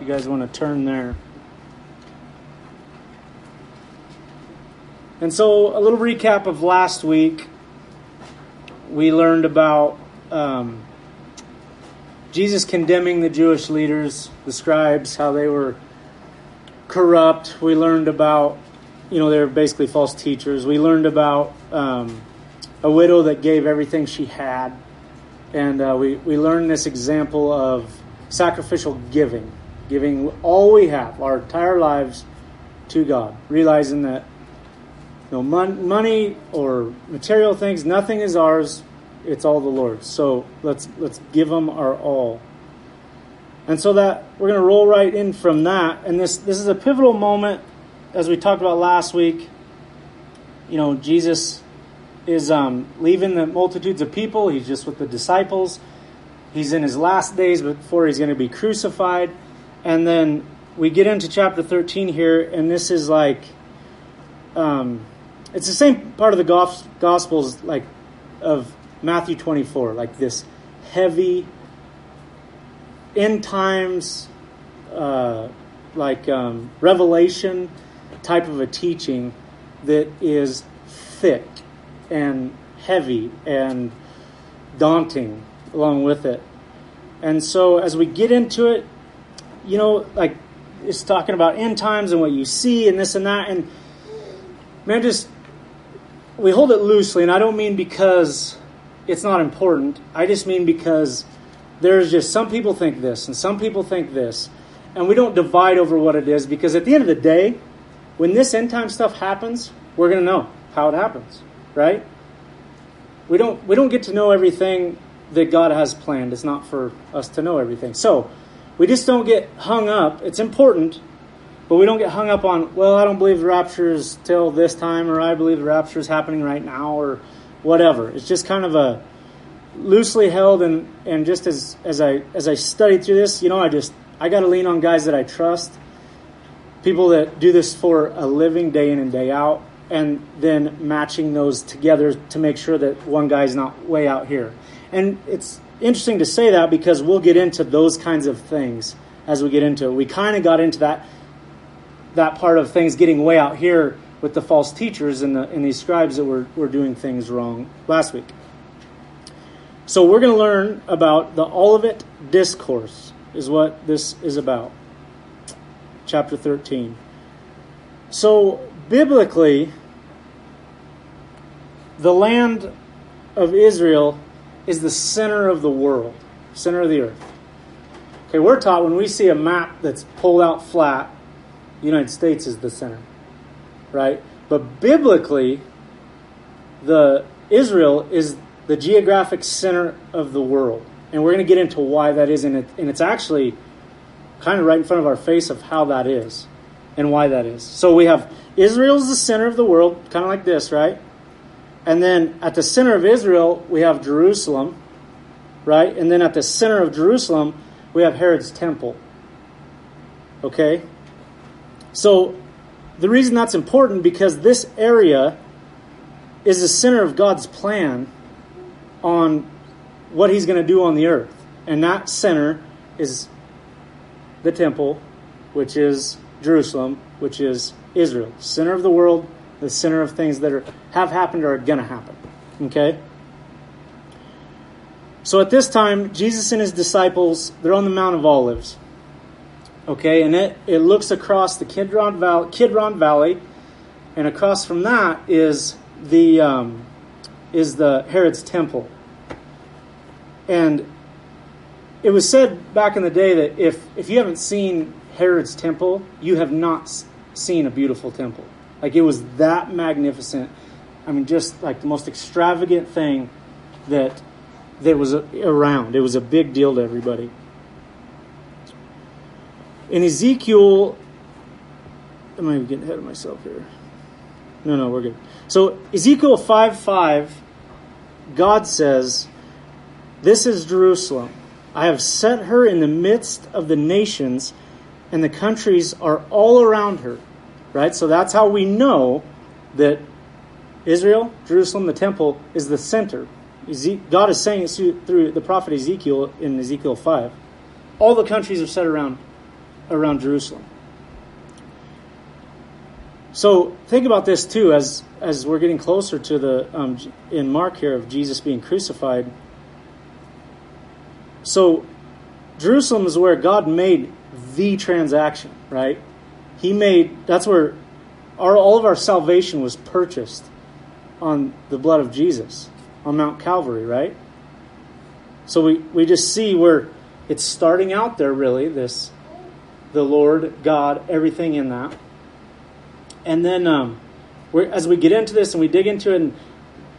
You guys want to turn there. And so, a little recap of last week. We learned about um, Jesus condemning the Jewish leaders, the scribes, how they were corrupt. We learned about, you know, they were basically false teachers. We learned about um, a widow that gave everything she had. And uh, we, we learned this example of sacrificial giving, giving all we have, our entire lives, to God, realizing that know, mon- money or material things, nothing is ours. It's all the Lord's. So let's let's give Him our all. And so that we're going to roll right in from that. And this this is a pivotal moment, as we talked about last week. You know, Jesus is um, leaving the multitudes of people. He's just with the disciples. He's in his last days before he's going to be crucified. And then we get into chapter 13 here, and this is like, um, it's the same part of the Gospels, like, of Matthew 24, like this heavy, end times, uh, like um, revelation type of a teaching that is thick and heavy and daunting along with it. And so as we get into it, you know, like it's talking about end times and what you see and this and that. And man, just we hold it loosely, and I don't mean because it's not important. I just mean because there's just some people think this and some people think this, and we don't divide over what it is because at the end of the day, when this end time stuff happens, we're going to know how it happens, right? We don't we don't get to know everything that God has planned. It's not for us to know everything. So, we just don't get hung up. It's important, but we don't get hung up on, well, I don't believe the rapture is till this time or I believe the rapture is happening right now or whatever. It's just kind of a loosely held and and just as as I as I studied through this, you know, I just I got to lean on guys that I trust, people that do this for a living day in and day out, and then matching those together to make sure that one guy's not way out here. And it's interesting to say that because we'll get into those kinds of things as we get into it. We kind of got into that that part of things getting way out here with the false teachers and, the, and these scribes that were, were doing things wrong last week. So we're going to learn about the Olivet Discourse is what this is about. Chapter 13. So biblically, the land of Israel is the center of the world, center of the earth. Okay, we're taught when we see a map that's pulled out flat, the United States is the center, right? But biblically, the Israel is the geographic center of the world, and we're going to get into why that is, and, it, and it's actually kind of right in front of our face of how that is and why that is. So we have Israel's the center of the world, kind of like this, right? And then at the center of Israel, we have Jerusalem, right? And then at the center of Jerusalem, we have Herod's temple. Okay? So the reason that's important because this area is the center of God's plan on what he's going to do on the earth. And that center is the temple, which is Jerusalem, which is Israel, center of the world, the center of things that are, have happened or are going to happen. Okay? So at this time, Jesus and his disciples, they're on the Mount of Olives. Okay, and it, it looks across the Kidron Valley, Kidron Valley, and across from that is the um, is the Herod's temple. And it was said back in the day that if if you haven't seen Herod's temple, you have not seen a beautiful temple. Like it was that magnificent. I mean, just like the most extravagant thing that that was around. It was a big deal to everybody. In Ezekiel, I getting ahead of myself here? No, no, we're good. So Ezekiel 5 5, God says, This is Jerusalem. I have set her in the midst of the nations, and the countries are all around her. Right? So that's how we know that Israel, Jerusalem, the temple, is the center. God is saying it through the prophet Ezekiel in Ezekiel 5. All the countries are set around around Jerusalem. So think about this too, as as we're getting closer to the um, in Mark here of Jesus being crucified. So Jerusalem is where God made the transaction, right? He made that's where our all of our salvation was purchased on the blood of Jesus on Mount Calvary, right? So we, we just see where it's starting out there really, this the Lord, God, everything in that. And then um, as we get into this and we dig into it, and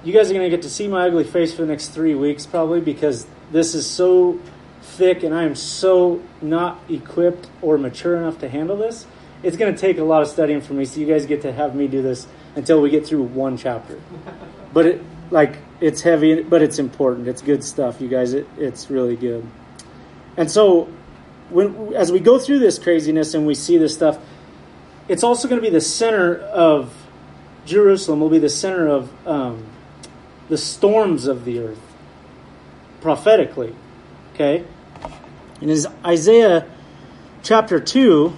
you guys are going to get to see my ugly face for the next three weeks probably because this is so thick and I am so not equipped or mature enough to handle this. It's going to take a lot of studying for me, so you guys get to have me do this until we get through one chapter. But it, like, it's heavy, but it's important. It's good stuff, you guys. It, it's really good. And so, when as we go through this craziness and we see this stuff, it's also going to be the center of Jerusalem. Will be the center of um, the storms of the earth, prophetically. Okay, in Isaiah chapter two,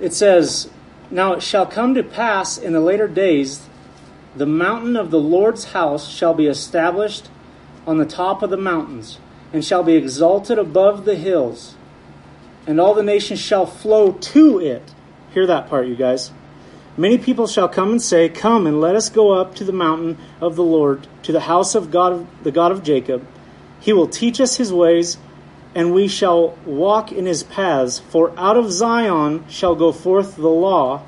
it says, "Now it shall come to pass in the later days." The mountain of the Lord's house shall be established on the top of the mountains, and shall be exalted above the hills, and all the nations shall flow to it. Hear that part, you guys. Many people shall come and say, Come and let us go up to the mountain of the Lord, to the house of God, the God of Jacob. He will teach us his ways, and we shall walk in his paths. For out of Zion shall go forth the law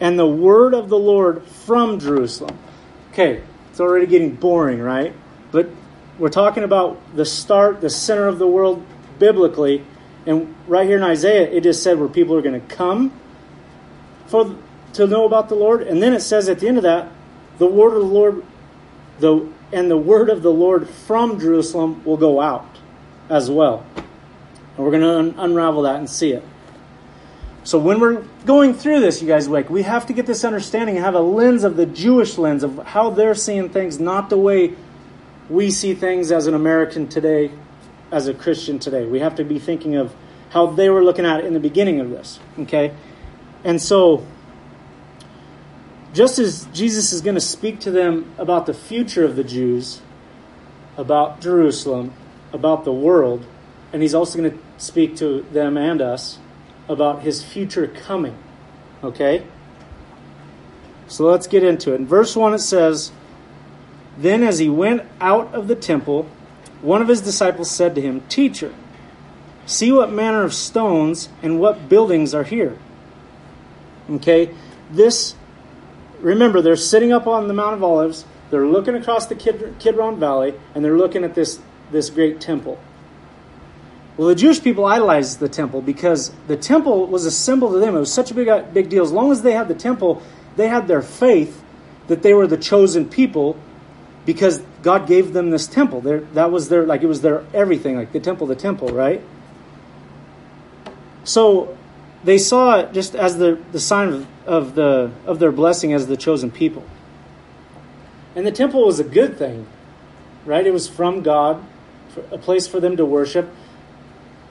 and the word of the Lord from Jerusalem. Okay, it's already getting boring, right? But we're talking about the start, the center of the world biblically. And right here in Isaiah, it just said where people are going to come for to know about the Lord. And then it says at the end of that, the word of the Lord, the and the word of the Lord from Jerusalem will go out as well. And we're going to un- unravel that and see it. So when we're going through this, you guys, like we have to get this understanding and have a lens of the Jewish lens of how they're seeing things, not the way we see things as an American today, as a Christian today. We have to be thinking of how they were looking at it in the beginning of this. Okay? And so just as Jesus is going to speak to them about the future of the Jews, about Jerusalem, about the world, and he's also going to speak to them and us about his future coming. Okay? So let's get into it. In verse 1, it says Then as he went out of the temple, one of his disciples said to him, Teacher, see what manner of stones and what buildings are here. Okay? This, remember, they're sitting up on the Mount of Olives, they're looking across the Kidron Valley, and they're looking at this, this great temple. Well, the Jewish people idolized the temple because the temple was a symbol to them. It was such a big, big deal. As long as they had the temple, they had their faith that they were the chosen people because God gave them this temple. That was their, like, it was their everything, like the temple, the temple, right? So they saw it just as the, the sign of, of, the, of their blessing as the chosen people. And the temple was a good thing, right? It was from God, a place for them to worship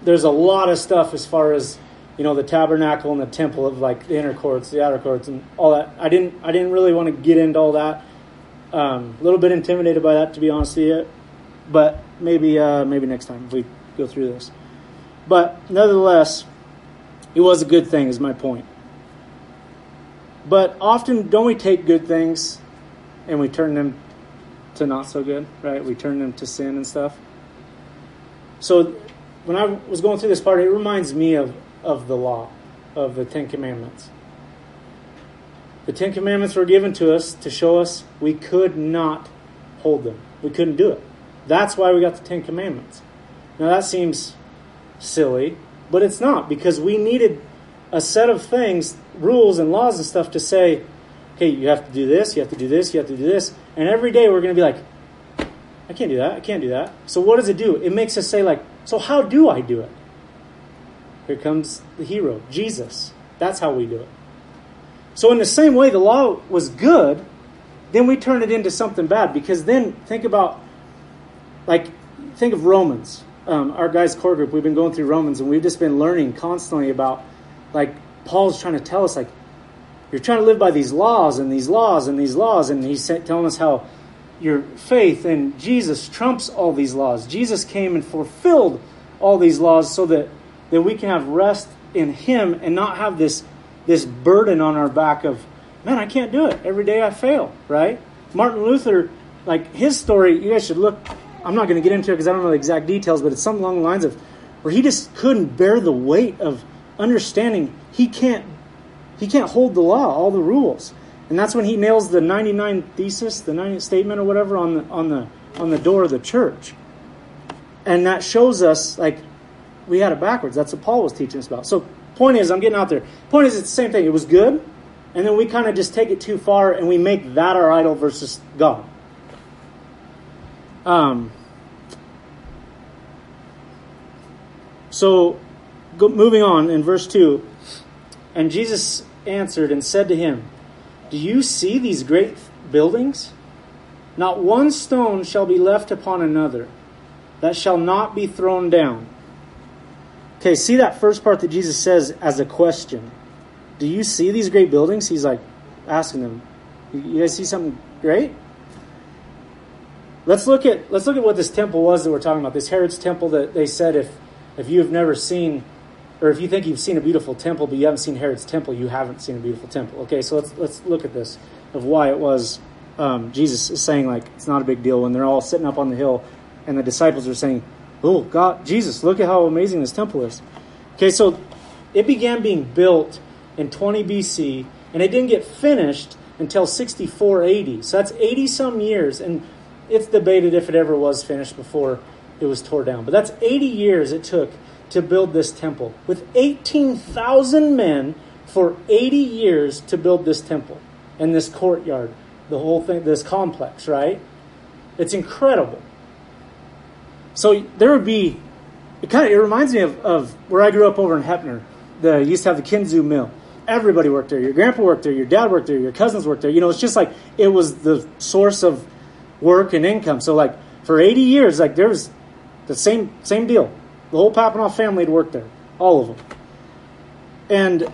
there's a lot of stuff as far as you know the tabernacle and the temple of like the inner courts, the outer courts, and all that. I didn't I didn't really want to get into all that. Um, a little bit intimidated by that, to be honest with you. But maybe uh, maybe next time if we go through this. But nevertheless, it was a good thing. Is my point. But often, don't we take good things and we turn them to not so good, right? We turn them to sin and stuff. So when I was going through this part, it reminds me of, of the law, of the Ten Commandments. The Ten Commandments were given to us to show us we could not hold them. We couldn't do it. That's why we got the Ten Commandments. Now that seems silly, but it's not because we needed a set of things, rules and laws and stuff to say, okay, you have to do this, you have to do this, you have to do this. And every day we're going to be like, I can't do that, I can't do that. So what does it do? It makes us say, like, so, how do I do it? Here comes the hero, Jesus. That's how we do it. So, in the same way, the law was good, then we turn it into something bad because then think about, like, think of Romans. um, our guys' core group, we've been going through Romans, and we've just been learning constantly about, like, Paul's trying to tell us, like, you're trying to live by these laws and these laws and these laws, and he's telling us how your faith in Jesus trumps all these laws. Jesus came and fulfilled all these laws so that, that we can have rest in Him and not have this, this burden on our back of, man, I can't do it. Every day I fail, right? Martin Luther, like his story, you guys should look. I'm not going to get into it because I don't know the exact details, but it's something along the lines of where he just couldn't bear the weight of understanding he can't he can't hold the law, all the rules. And that's when he nails the 99 thesis, the 90 statement or whatever on the on the on the door of the church. And that shows us like we had it backwards. That's what Paul was teaching us about. So point is, I'm getting out there. Point is, it's the same thing. It was good, and then we kind of just take it too far and we make that our idol versus God. Um. So, go, moving on in verse two, and Jesus answered and said to him, Do you see these great buildings? Not one stone shall be left upon another that shall not be thrown down. Okay, see that first part that Jesus says as a question. Do you see these great buildings? He's like asking them. You guys see something great? Let's look at let's look at what this temple was that we're talking about. This Herod's temple that they said if if you have never seen or if you think you've seen a beautiful temple but you haven't seen Herod's temple, you haven't seen a beautiful temple. Okay, so let's let's look at this of why it was um, Jesus is saying like it's not a big deal when they're all sitting up on the hill and the disciples are saying, Oh, God, Jesus, look at how amazing this temple is. Okay, so it began being built in 20 BC, and it didn't get finished until 64 AD. So that's 80 some years, and it's debated if it ever was finished before it was tore down. But that's 80 years it took to build this temple, with 18,000 men for 80 years to build this temple and this courtyard, the whole thing, this complex, right? It's incredible. So there would be, it kind of, it reminds me of, of where I grew up over in Heppner. The used to have the Kinzua Mill. Everybody worked there. Your grandpa worked there. Your dad worked there. Your cousins worked there. You know, it's just like it was the source of work and income. So like for 80 years, like there was the same same deal. The whole Papanoff family had worked there, all of them. And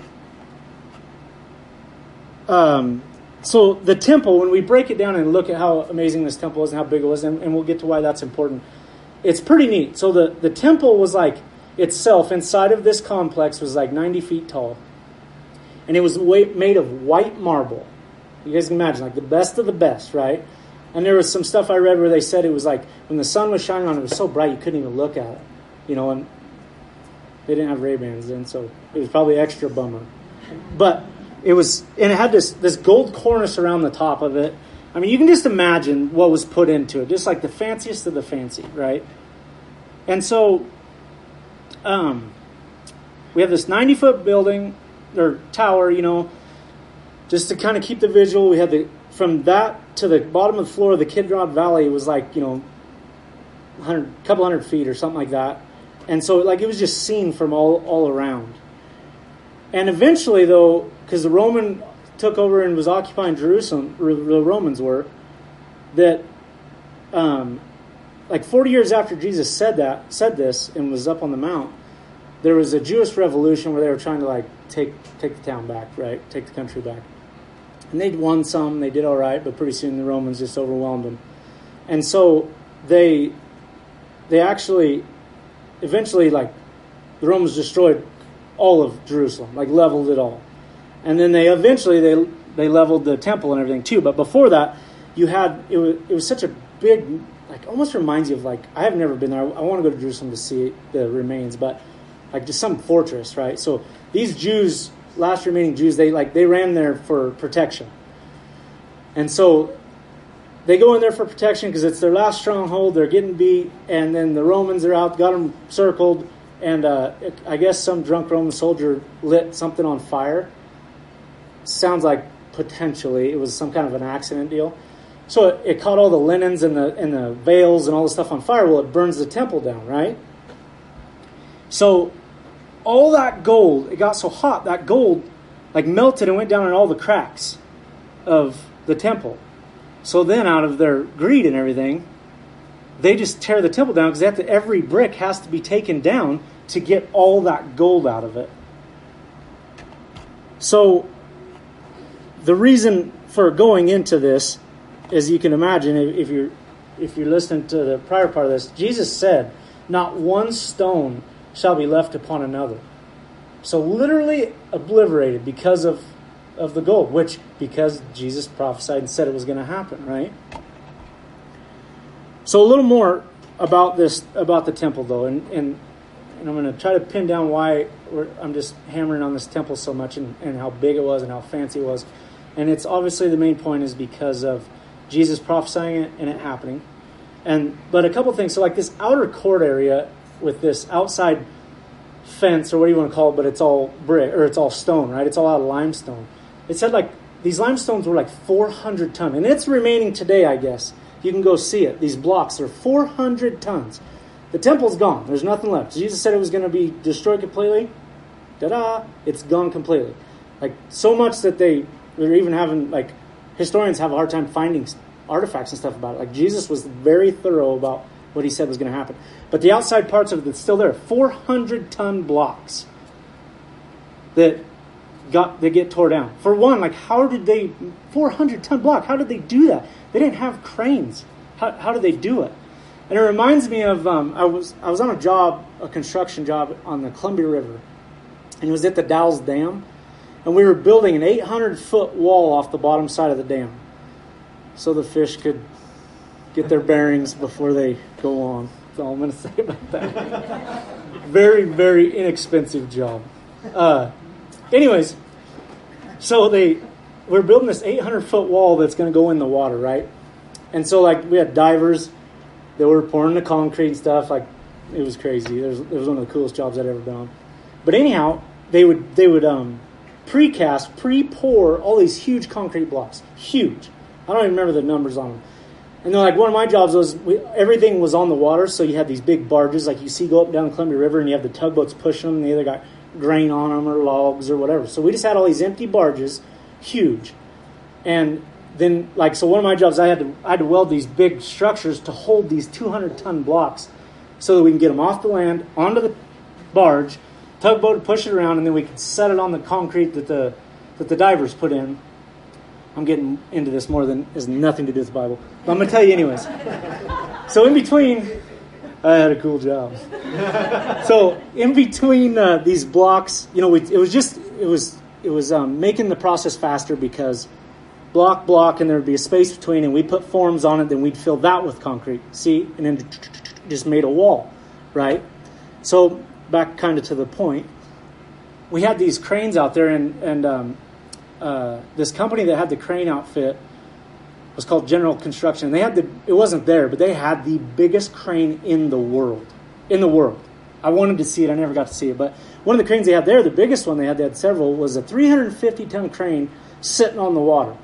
um, so the temple, when we break it down and look at how amazing this temple is and how big it was, and, and we'll get to why that's important it's pretty neat. So the, the temple was like itself inside of this complex was like 90 feet tall. And it was made of white marble. You guys can imagine, like the best of the best, right? And there was some stuff I read where they said it was like when the sun was shining on it, it was so bright you couldn't even look at it. You know, and they didn't have Ray Bans then, so it was probably extra bummer. But it was, and it had this this gold cornice around the top of it, I mean, you can just imagine what was put into it, just like the fanciest of the fancy, right? And so, um, we have this 90 foot building or tower, you know, just to kind of keep the visual. We had the from that to the bottom of the floor of the Kidron Valley was like you know, hundred couple hundred feet or something like that, and so like it was just seen from all all around. And eventually, though, because the Roman took over and was occupying Jerusalem, the Romans were, that um, like 40 years after Jesus said that, said this, and was up on the mount, there was a Jewish revolution where they were trying to like take take the town back, right? Take the country back. And they'd won some, they did all right, but pretty soon the Romans just overwhelmed them. And so they they actually eventually like the Romans destroyed all of Jerusalem, like leveled it all and then they eventually they they leveled the temple and everything too. But before that, you had it was it was such a big like almost reminds you of like I have never been there. I, I want to go to Jerusalem to see the remains, but like just some fortress, right? So these Jews, last remaining Jews, they like they ran there for protection, and so they go in there for protection because it's their last stronghold. They're getting beat, and then the Romans are out, got them circled, and uh, I guess some drunk Roman soldier lit something on fire sounds like potentially it was some kind of an accident deal. So it, it, caught all the linens and the and the veils and all the stuff on fire. Well, it burns the temple down, right? So all that gold, it got so hot that gold like melted and went down in all the cracks of the temple. So then, out of their greed and everything, they just tear the temple down because every brick has to be taken down to get all that gold out of it. So, the reason for going into this, as you can imagine, if you're if you're listening to the prior part of this, Jesus said, "Not one stone shall be left upon another." So, literally obliterated because of of the gold, which because Jesus prophesied and said it was going to happen, right? So a little more about this about the temple though, and and, and I'm going to try to pin down why I'm just hammering on this temple so much and, and how big it was and how fancy it was, and it's obviously the main point is because of Jesus prophesying it and it happening, and but a couple things. So like this outer court area with this outside fence or what do you want to call it, but it's all brick or it's all stone, right? It's all out of limestone. It said like these limestones were like 400 ton, and it's remaining today, I guess. You can go see it. These blocks are 400 tons. The temple's gone. There's nothing left. Jesus said it was going to be destroyed completely. Da da! It's gone completely. Like so much that they they're even having like historians have a hard time finding artifacts and stuff about it. Like Jesus was very thorough about what he said was going to happen. But the outside parts of it's still there. 400 ton blocks that got they get tore down. For one, like how did they 400 ton block? How did they do that? They didn't have cranes. How, how did they do it? And it reminds me of um, I was I was on a job, a construction job on the Columbia River, and it was at the Dalles Dam, and we were building an 800 foot wall off the bottom side of the dam, so the fish could get their bearings before they go on. That's all I'm going to say about that. very very inexpensive job. Uh, anyways, so they we're building this 800 foot wall that's going to go in the water, right? And so, like, we had divers that were pouring the concrete and stuff. Like, it was crazy. It was, it was one of the coolest jobs I'd ever done. But anyhow, they would they would um, precast, pre-pour all these huge concrete blocks, huge. I don't even remember the numbers on them. And then, like, one of my jobs was we, everything was on the water, so you had these big barges, like you see go up down the Columbia River, and you have the tugboats pushing them, and the other got grain on them or logs or whatever. So we just had all these empty barges huge. And then, like, so one of my jobs, I had to I had to weld these big structures to hold these 200 ton blocks, so that we can get them off the land onto the barge, tugboat push it around, and then we can set it on the concrete that the that the divers put in. I'm getting into this more than has nothing to do with the Bible, but I'm going to tell you anyways. so in between, I had a cool job. so in between uh, these blocks, you know, it was just it was it was um, making the process faster because block, block, and there would be a space between, and we put forms on it, then we'd fill that with concrete. See, and then just made a wall, right? So back kind of to the point, we had these cranes out there, and and um, uh, this company that had the crane outfit was called General Construction. They had the it wasn't there, but they had the biggest crane in the world, in the world. I wanted to see it, I never got to see it, but one of the cranes they had there, the biggest one they had, they had several, was a 350 ton crane sitting on the water.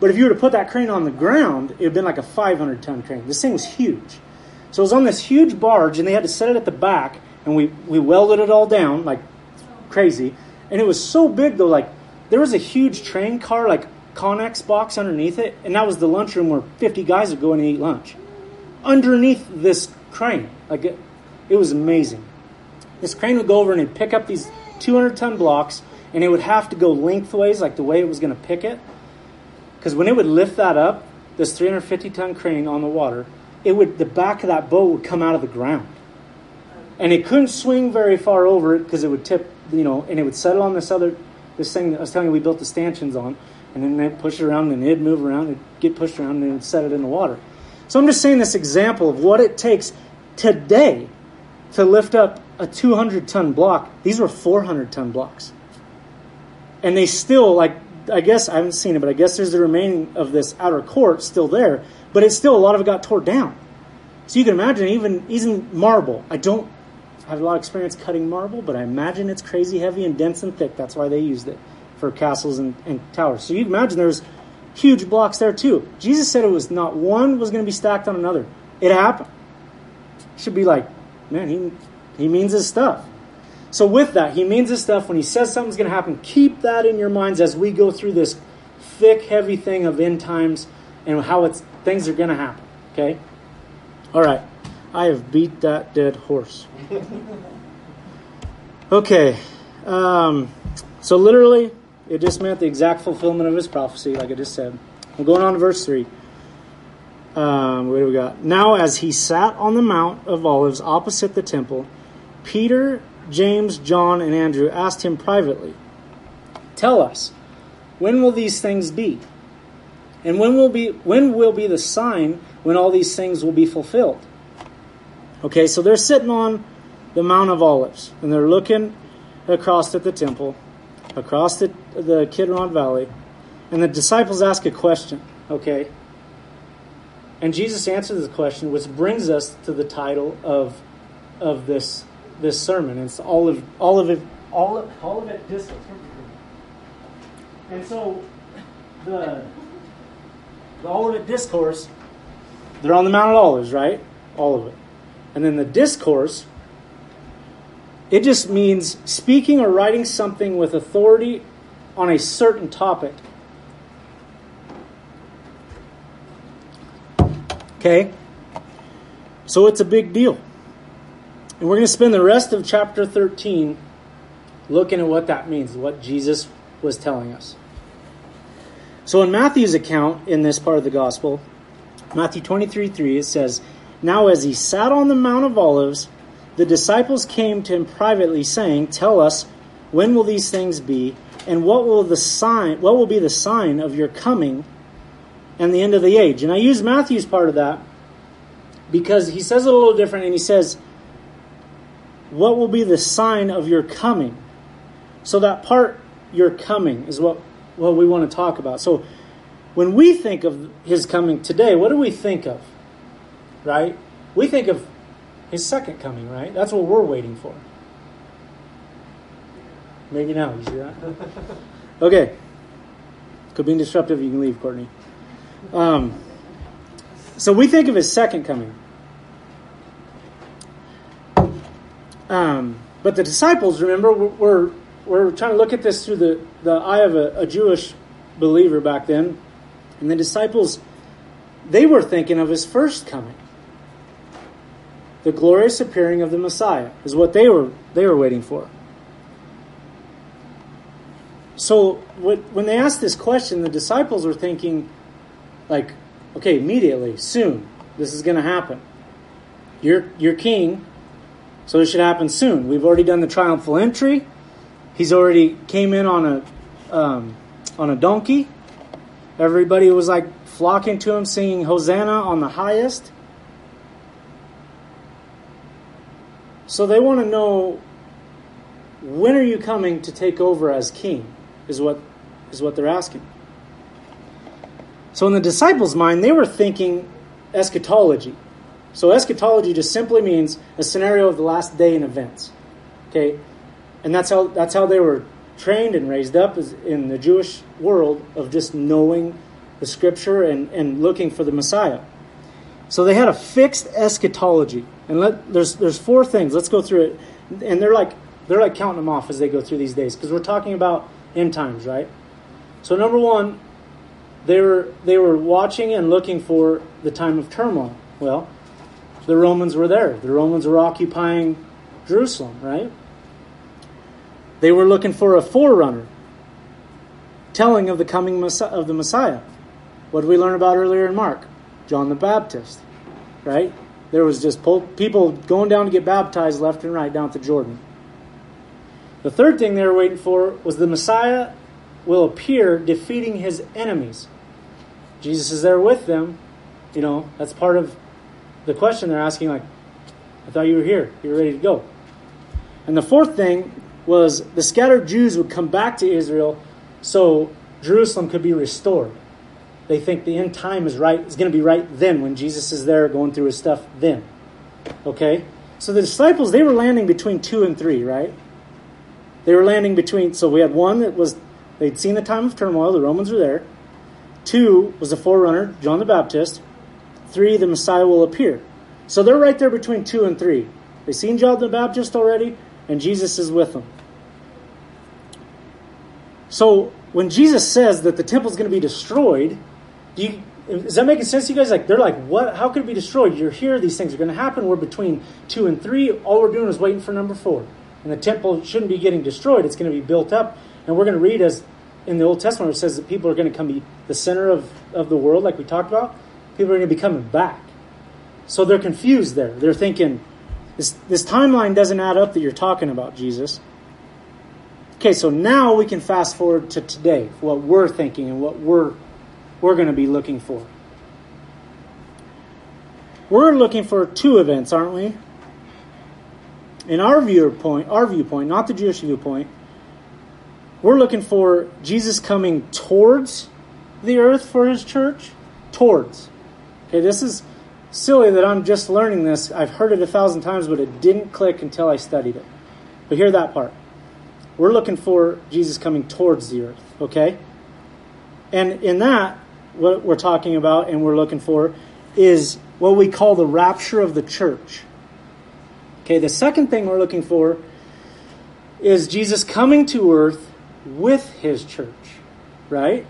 But if you were to put that crane on the ground, it would have been like a 500 ton crane. This thing was huge. So it was on this huge barge, and they had to set it at the back, and we, we welded it all down like crazy. And it was so big, though, like there was a huge train car, like Connex box underneath it, and that was the lunchroom where 50 guys would go and eat lunch. Underneath this crane. Like it, it was amazing. This crane would go over and it'd pick up these 200 ton blocks, and it would have to go lengthways, like the way it was going to pick it. Because when it would lift that up, this 350 ton crane on the water, it would the back of that boat would come out of the ground, and it couldn't swing very far over it because it would tip, you know, and it would settle on this other this thing that I was telling you we built the stanchions on, and then they'd push it around, and it'd move around, it'd get pushed around, and set it in the water. So I'm just saying this example of what it takes today to lift up a 200 ton block. These were 400 ton blocks. And they still, like, I guess, I haven't seen it, but I guess there's the remaining of this outer court still there, but it's still, a lot of it got torn down. So you can imagine, even, even marble. I don't have a lot of experience cutting marble, but I imagine it's crazy heavy and dense and thick. That's why they used it for castles and, and towers. So you imagine there's huge blocks there too. Jesus said it was not one was going to be stacked on another. It happened. Should be like, man, he he means his stuff. So, with that, he means his stuff. When he says something's going to happen, keep that in your minds as we go through this thick, heavy thing of end times and how it's things are going to happen. Okay? All right. I have beat that dead horse. Okay. Um, so literally, it just meant the exact fulfillment of his prophecy, like I just said. We're going on to verse 3. Um, what do we got? Now, as he sat on the Mount of Olives opposite the temple, Peter, James, John, and Andrew asked him privately, Tell us, when will these things be? And when will be when will be the sign when all these things will be fulfilled? Okay, so they're sitting on the Mount of Olives and they're looking across at the temple, across the the Kidron Valley, and the disciples ask a question, okay? And Jesus answers the question, which brings us to the title of of this this sermon. It's all of all of it all of Olivet Discourse. And so the the Olivet Discourse, they're on the Mount of Olives, right? All of it. And then the discourse, it just means speaking or writing something with authority on a certain topic. Okay? So it's a big deal. And we're going to spend the rest of chapter 13 looking at what that means, what Jesus was telling us. So in Matthew's account in this part of the gospel, Matthew 23 3, it says, Now as he sat on the Mount of Olives, the disciples came to him privately, saying, Tell us, when will these things be, and what will the sign what will be the sign of your coming and the end of the age? And I use Matthew's part of that because he says it a little different and he says, What will be the sign of your coming? So that part, your coming, is what what we want to talk about. So when we think of his coming today, what do we think of? Right? We think of his second coming, right? That's what we're waiting for. Maybe now, you see that? Okay. Could be disruptive. You can leave, Courtney. Um, so we think of his second coming. Um, but the disciples, remember, were we're trying to look at this through the, the eye of a, a Jewish believer back then. And the disciples, they were thinking of his first coming. The glorious appearing of the Messiah is what they were they were waiting for. So when they asked this question, the disciples were thinking, like, okay, immediately, soon, this is going to happen. You're, you're king, so it should happen soon. We've already done the triumphal entry. He's already came in on a um, on a donkey. Everybody was like flocking to him, singing Hosanna on the highest. So they want to know when are you coming to take over as king? Is what is what they're asking. So in the disciples' mind, they were thinking eschatology. So eschatology just simply means a scenario of the last day in events. Okay, and that's how that's how they were trained and raised up is in the Jewish world of just knowing the scripture and, and looking for the Messiah. So they had a fixed eschatology. And let, there's there's four things. Let's go through it. And they're like they're like counting them off as they go through these days because we're talking about end times, right? So number one, they were they were watching and looking for the time of turmoil. Well, the Romans were there. The Romans were occupying Jerusalem, right? They were looking for a forerunner, telling of the coming of the Messiah. What did we learn about earlier in Mark? John the Baptist, right? There was just people going down to get baptized left and right down to Jordan. The third thing they were waiting for was the Messiah will appear defeating his enemies. Jesus is there with them. You know, that's part of the question they're asking, like, I thought you were here. You're ready to go. And the fourth thing was the scattered Jews would come back to Israel so Jerusalem could be restored. They think the end time is right is going to be right then when Jesus is there going through his stuff then. Okay? So the disciples they were landing between 2 and 3, right? They were landing between so we had one that was they'd seen the time of turmoil, the Romans were there. Two was the forerunner, John the Baptist. Three, the Messiah will appear. So they're right there between 2 and 3. They've seen John the Baptist already, and Jesus is with them. So when Jesus says that the temple is going to be destroyed, do you is that making sense to you guys? Like they're like, what? How could it be destroyed? You're here. These things are going to happen. We're between two and three. All we're doing is waiting for number four. And the temple shouldn't be getting destroyed. It's going to be built up. And we're going to read as in the Old Testament it says that people are going to come be the center of, of the world, like we talked about. People are going to be coming back. So they're confused there. They're thinking, this, this timeline doesn't add up that you're talking about, Jesus. Okay, so now we can fast forward to today, what we're thinking and what we're we're going to be looking for. We're looking for two events, aren't we? In our viewpoint, our viewpoint, not the Jewish viewpoint, we're looking for Jesus coming towards the earth for his church. Towards. Okay, this is silly that I'm just learning this. I've heard it a thousand times, but it didn't click until I studied it. But hear that part. We're looking for Jesus coming towards the earth, okay? And in that, what we're talking about and we're looking for is what we call the rapture of the church. Okay, the second thing we're looking for is Jesus coming to earth with his church, right?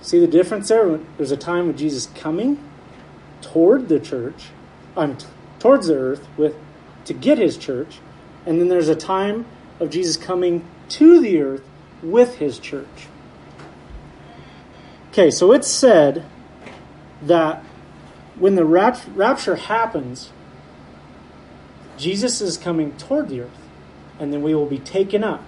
See the difference there? There's a time of Jesus coming toward the church, um, towards the earth with to get his church, and then there's a time of Jesus coming to the earth with his church. Okay, so it's said that when the rapture happens, Jesus is coming toward the earth, and then we will be taken up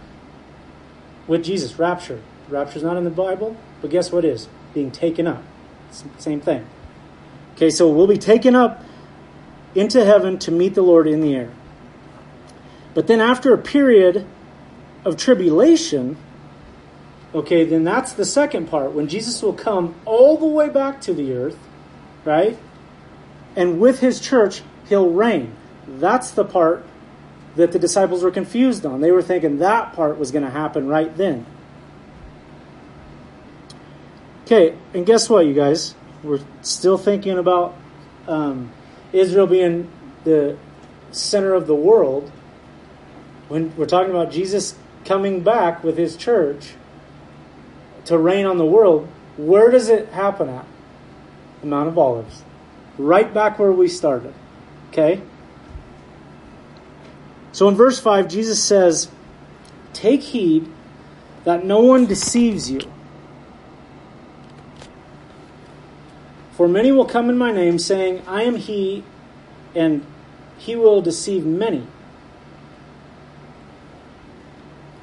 with Jesus. Rapture. Rapture is not in the Bible, but guess what is? Being taken up. Same thing. Okay, so we'll be taken up into heaven to meet the Lord in the air. But then after a period of tribulation, Okay, then that's the second part. When Jesus will come all the way back to the earth, right? And with his church, he'll reign. That's the part that the disciples were confused on. They were thinking that part was going to happen right then. Okay, and guess what, you guys? We're still thinking about um, Israel being the center of the world. When we're talking about Jesus coming back with his church, to reign on the world, where does it happen at? The Mount of Olives. Right back where we started. Okay? So in verse 5, Jesus says, Take heed that no one deceives you. For many will come in my name, saying, I am he, and he will deceive many.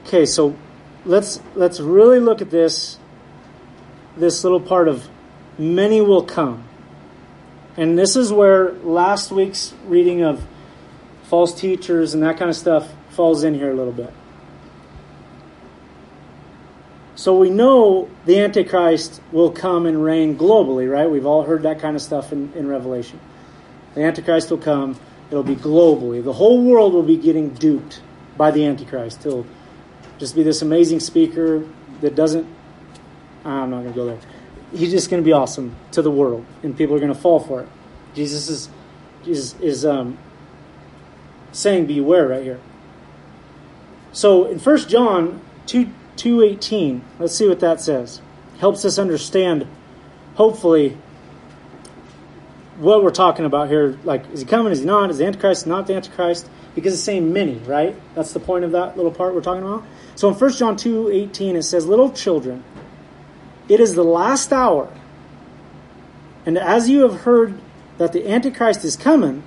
Okay, so let's let's really look at this this little part of many will come. And this is where last week's reading of false teachers and that kind of stuff falls in here a little bit. So we know the Antichrist will come and reign globally, right? We've all heard that kind of stuff in, in Revelation. The Antichrist will come, it'll be globally. The whole world will be getting duped by the Antichrist. He'll just be this amazing speaker that doesn't. I'm not going to go there. He's just going to be awesome to the world, and people are going to fall for it. Jesus is is is um, saying, "Beware!" right here. So in 1 John two two eighteen, let's see what that says. Helps us understand, hopefully, what we're talking about here. Like, is he coming? Is he not? Is the Antichrist not the Antichrist? Because it's saying many, right? That's the point of that little part we're talking about. So in 1 John 2 18, it says, Little children, it is the last hour. And as you have heard that the Antichrist is coming,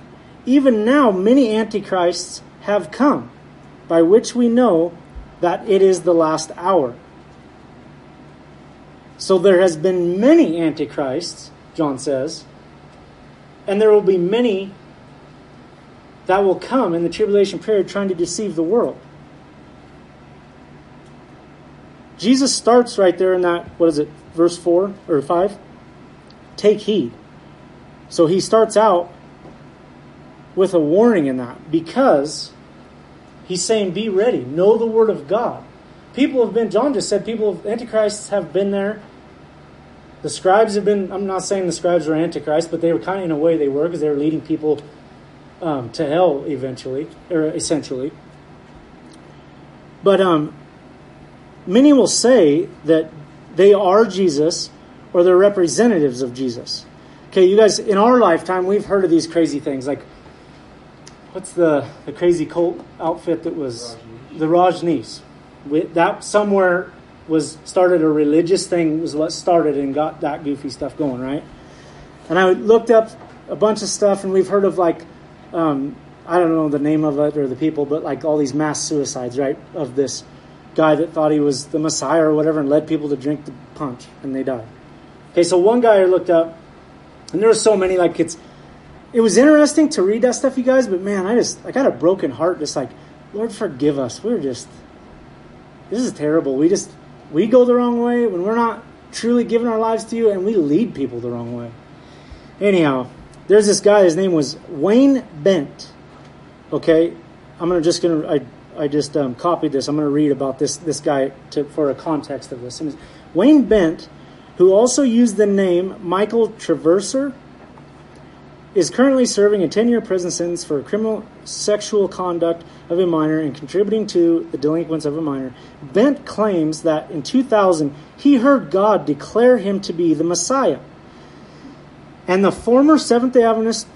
even now many Antichrists have come, by which we know that it is the last hour. So there has been many Antichrists, John says, and there will be many that will come in the tribulation period trying to deceive the world. Jesus starts right there in that, what is it, verse 4 or 5? Take heed. So he starts out with a warning in that because he's saying, be ready, know the word of God. People have been, John just said, people of Antichrists have been there. The scribes have been, I'm not saying the scribes were Antichrist, but they were kind of, in a way, they were because they were leading people um, to hell eventually, or essentially. But um, many will say that they are Jesus or they're representatives of Jesus. Okay, you guys, in our lifetime, we've heard of these crazy things. Like, what's the, the crazy cult outfit that was the Rajneesh? That somewhere was started a religious thing was what started and got that goofy stuff going, right? And I looked up a bunch of stuff, and we've heard of like um, I don't know the name of it or the people, but like all these mass suicides, right? Of this guy that thought he was the Messiah or whatever and led people to drink the punch and they died. Okay, so one guy I looked up, and there were so many, like it's it was interesting to read that stuff, you guys, but man, I just I got a broken heart, just like, Lord forgive us. We're just this is terrible. We just we go the wrong way when we're not truly giving our lives to you and we lead people the wrong way. Anyhow, there's this guy, his name was Wayne Bent. Okay, I'm gonna just gonna I I just um, copied this. I'm gonna read about this this guy to, for a context of this. Wayne Bent, who also used the name Michael Travesser, is currently serving a 10-year prison sentence for criminal sexual conduct of a minor and contributing to the delinquents of a minor. Bent claims that in 2000 he heard God declare him to be the Messiah. And the former Seventh day Adventist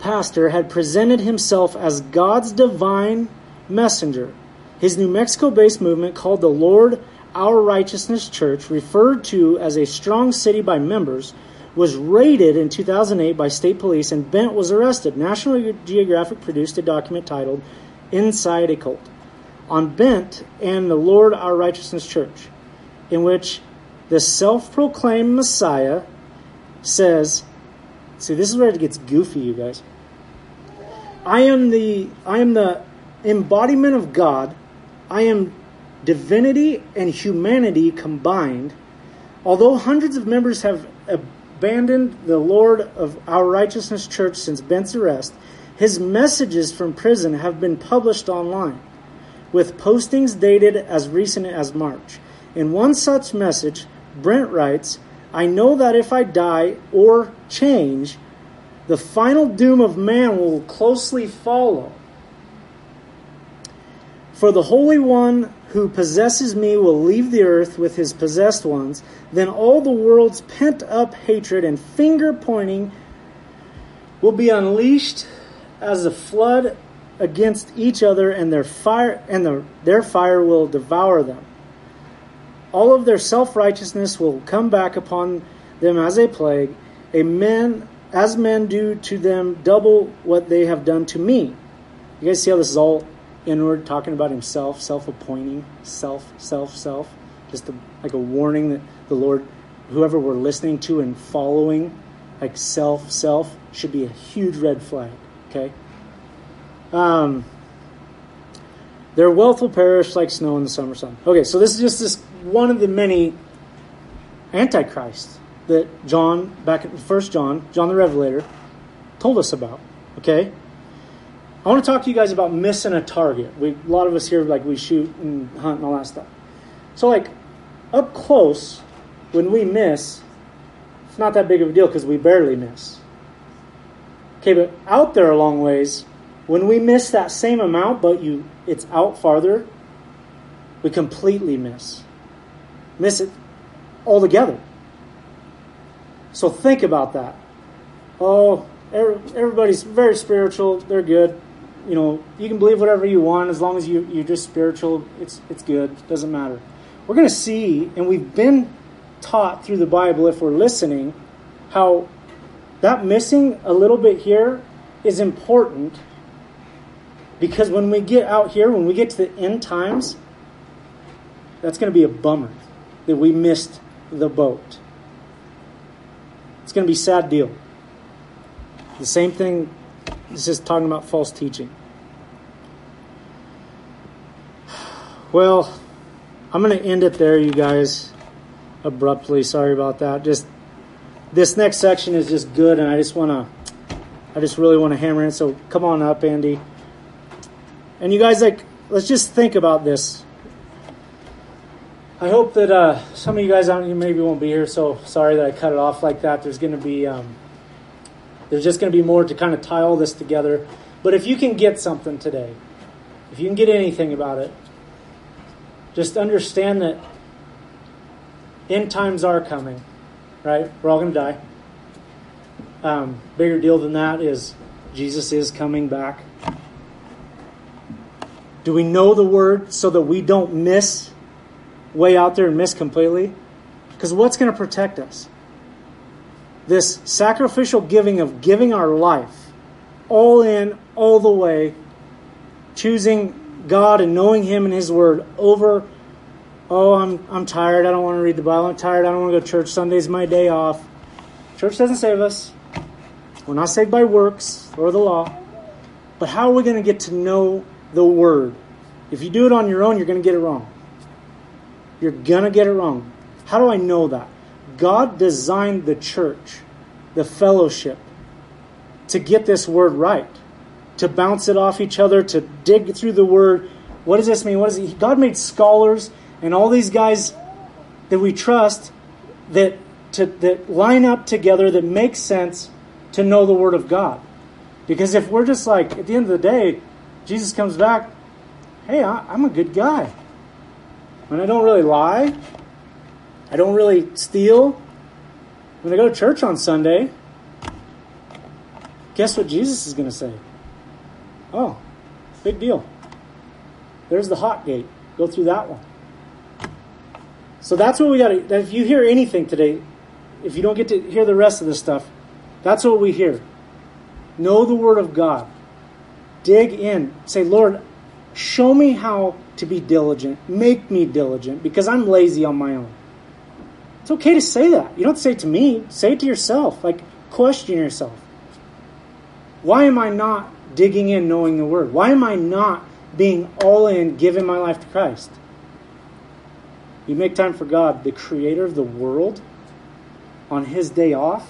pastor had presented himself as God's divine messenger. His New Mexico based movement, called the Lord Our Righteousness Church, referred to as a strong city by members, was raided in 2008 by state police and Bent was arrested. National Geographic produced a document titled Inside a Cult on Bent and the Lord Our Righteousness Church, in which the self proclaimed Messiah says, See, this is where it gets goofy, you guys. I am the I am the embodiment of God. I am divinity and humanity combined. Although hundreds of members have abandoned the Lord of our righteousness church since Bent's arrest, his messages from prison have been published online, with postings dated as recent as March. In one such message, Brent writes, I know that if I die or change, the final doom of man will closely follow. For the Holy One who possesses me will leave the earth with his possessed ones. Then all the world's pent up hatred and finger pointing will be unleashed as a flood against each other, and their fire and their, their fire will devour them. All of their self righteousness will come back upon them as a plague. A men as men do to them double what they have done to me. You guys see how this is all inward, talking about himself, self appointing, self, self, self. Just a, like a warning that the Lord, whoever we're listening to and following, like self, self, should be a huge red flag. Okay? Um, their wealth will perish like snow in the summer sun. Okay, so this is just this one of the many antichrists that John, back in First John, John the Revelator, told us about. Okay? I want to talk to you guys about missing a target. We, a lot of us here, like, we shoot and hunt and all that stuff. So, like, up close, when we miss, it's not that big of a deal because we barely miss. Okay, but out there a long ways, when we miss that same amount, but you it's out farther, we completely miss. Miss it altogether. So think about that. Oh, everybody's very spiritual. They're good. You know, you can believe whatever you want as long as you, you're just spiritual. It's, it's good. It doesn't matter. We're going to see, and we've been taught through the Bible, if we're listening, how that missing a little bit here is important because when we get out here, when we get to the end times, that's going to be a bummer that we missed the boat. It's going to be sad deal. The same thing, this is talking about false teaching. Well, I'm going to end it there, you guys, abruptly. Sorry about that. Just this next section is just good, and I just want to, I just really want to hammer in. So come on up, Andy. And you guys, like, let's just think about this I hope that uh, some of you guys out maybe won't be here, so sorry that I cut it off like that. There's going to be um, there's just going to be more to kind of tie all this together. But if you can get something today, if you can get anything about it, just understand that end times are coming. right? We're all going to die. Um, bigger deal than that is Jesus is coming back. Do we know the word so that we don't miss way out there and miss completely? Because what's going to protect us? This sacrificial giving of giving our life all in, all the way, choosing God and knowing Him and His Word over, oh, I'm, I'm tired, I don't want to read the Bible, I'm tired, I don't want to go to church, Sunday's my day off. Church doesn't save us. We're not saved by works or the law. But how are we going to get to know the Word? If you do it on your own, you're going to get it wrong. You're going to get it wrong. How do I know that? God designed the church, the fellowship, to get this word right, to bounce it off each other, to dig through the word. What does this mean? What is it? God made scholars and all these guys that we trust that to that line up together that make sense to know the word of God. Because if we're just like at the end of the day, Jesus comes back, hey, I'm a good guy. When I don't really lie, I don't really steal. When I go to church on Sunday, guess what Jesus is going to say? Oh, big deal. There's the hot gate. Go through that one. So that's what we got to. If you hear anything today, if you don't get to hear the rest of this stuff, that's what we hear. Know the Word of God. Dig in. Say, Lord, show me how to be diligent. Make me diligent because I'm lazy on my own. Okay to say that. You don't say it to me, say it to yourself. Like, question yourself. Why am I not digging in, knowing the Word? Why am I not being all in, giving my life to Christ? You make time for God, the creator of the world, on his day off,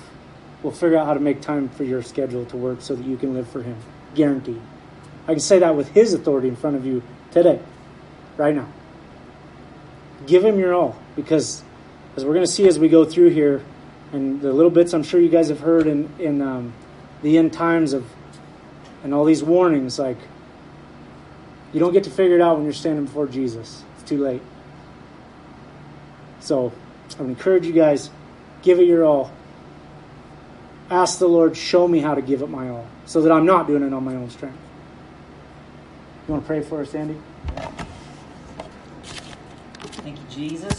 will figure out how to make time for your schedule to work so that you can live for him. Guaranteed. I can say that with his authority in front of you today, right now. Give him your all because, as we're going to see as we go through here, and the little bits I'm sure you guys have heard in, in um, the end times of and all these warnings like you don't get to figure it out when you're standing before Jesus. It's too late. So I would encourage you guys, give it your all. Ask the Lord, show me how to give it my all, so that I'm not doing it on my own strength. You want to pray for us, Andy? Thank you, Jesus.